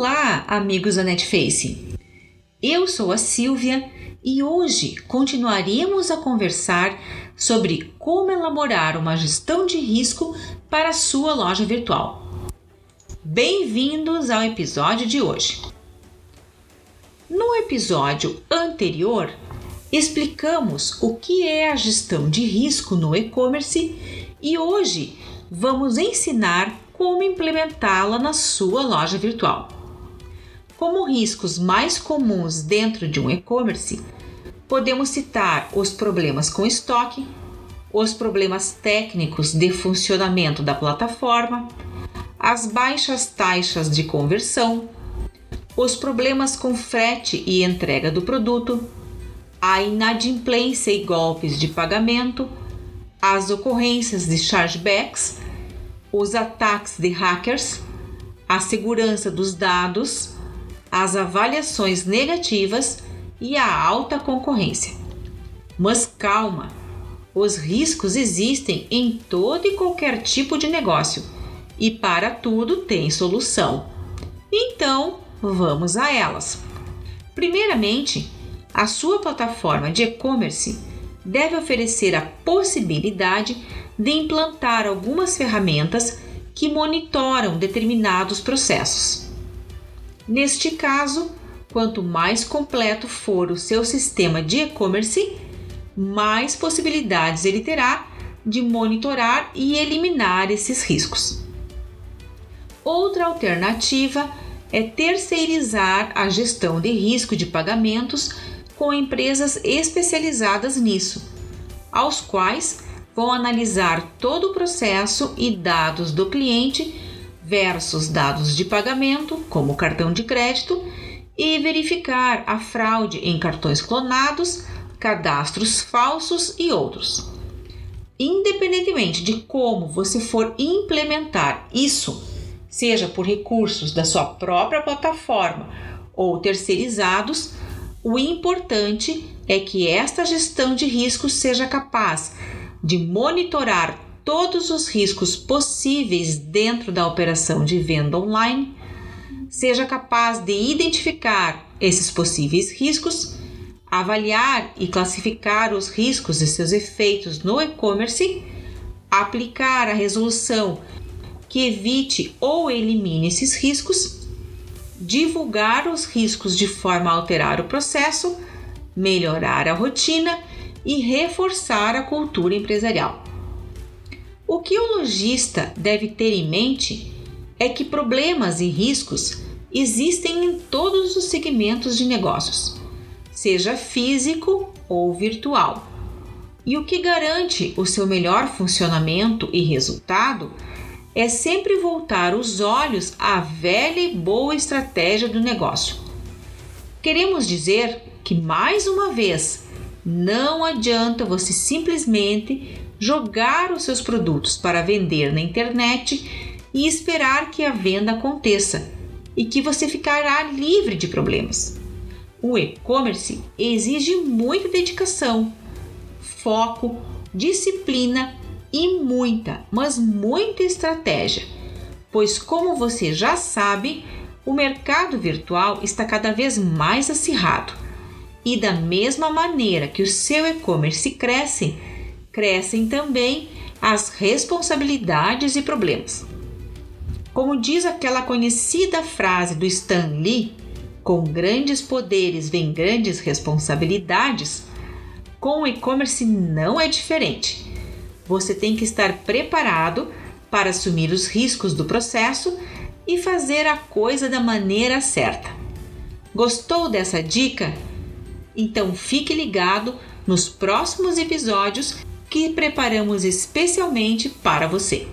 Olá, amigos da Netface! Eu sou a Silvia e hoje continuaremos a conversar sobre como elaborar uma gestão de risco para a sua loja virtual. Bem-vindos ao episódio de hoje. No episódio anterior, explicamos o que é a gestão de risco no e-commerce e hoje vamos ensinar como implementá-la na sua loja virtual. Como riscos mais comuns dentro de um e-commerce, podemos citar os problemas com estoque, os problemas técnicos de funcionamento da plataforma, as baixas taxas de conversão, os problemas com frete e entrega do produto, a inadimplência e golpes de pagamento, as ocorrências de chargebacks os ataques de hackers, a segurança dos dados, as avaliações negativas e a alta concorrência. Mas calma, os riscos existem em todo e qualquer tipo de negócio e para tudo tem solução. Então, vamos a elas. Primeiramente, a sua plataforma de e-commerce deve oferecer a possibilidade de implantar algumas ferramentas que monitoram determinados processos. Neste caso, quanto mais completo for o seu sistema de e-commerce, mais possibilidades ele terá de monitorar e eliminar esses riscos. Outra alternativa é terceirizar a gestão de risco de pagamentos com empresas especializadas nisso, aos quais vão analisar todo o processo e dados do cliente versus dados de pagamento, como cartão de crédito, e verificar a fraude em cartões clonados, cadastros falsos e outros. Independentemente de como você for implementar isso, seja por recursos da sua própria plataforma ou terceirizados, o importante é que esta gestão de riscos seja capaz de monitorar todos os riscos possíveis dentro da operação de venda online, seja capaz de identificar esses possíveis riscos, avaliar e classificar os riscos e seus efeitos no e-commerce, aplicar a resolução que evite ou elimine esses riscos, divulgar os riscos de forma a alterar o processo, melhorar a rotina e reforçar a cultura empresarial. O que o lojista deve ter em mente é que problemas e riscos existem em todos os segmentos de negócios, seja físico ou virtual. E o que garante o seu melhor funcionamento e resultado é sempre voltar os olhos à velha e boa estratégia do negócio. Queremos dizer que, mais uma vez, não adianta você simplesmente jogar os seus produtos para vender na internet e esperar que a venda aconteça e que você ficará livre de problemas. O e-commerce exige muita dedicação, foco, disciplina e muita, mas muita estratégia, pois, como você já sabe, o mercado virtual está cada vez mais acirrado e da mesma maneira que o seu e-commerce cresce, crescem também as responsabilidades e problemas. Como diz aquela conhecida frase do Stan Lee, com grandes poderes vem grandes responsabilidades, com o e-commerce não é diferente. Você tem que estar preparado para assumir os riscos do processo e fazer a coisa da maneira certa. Gostou dessa dica? Então fique ligado nos próximos episódios que preparamos especialmente para você.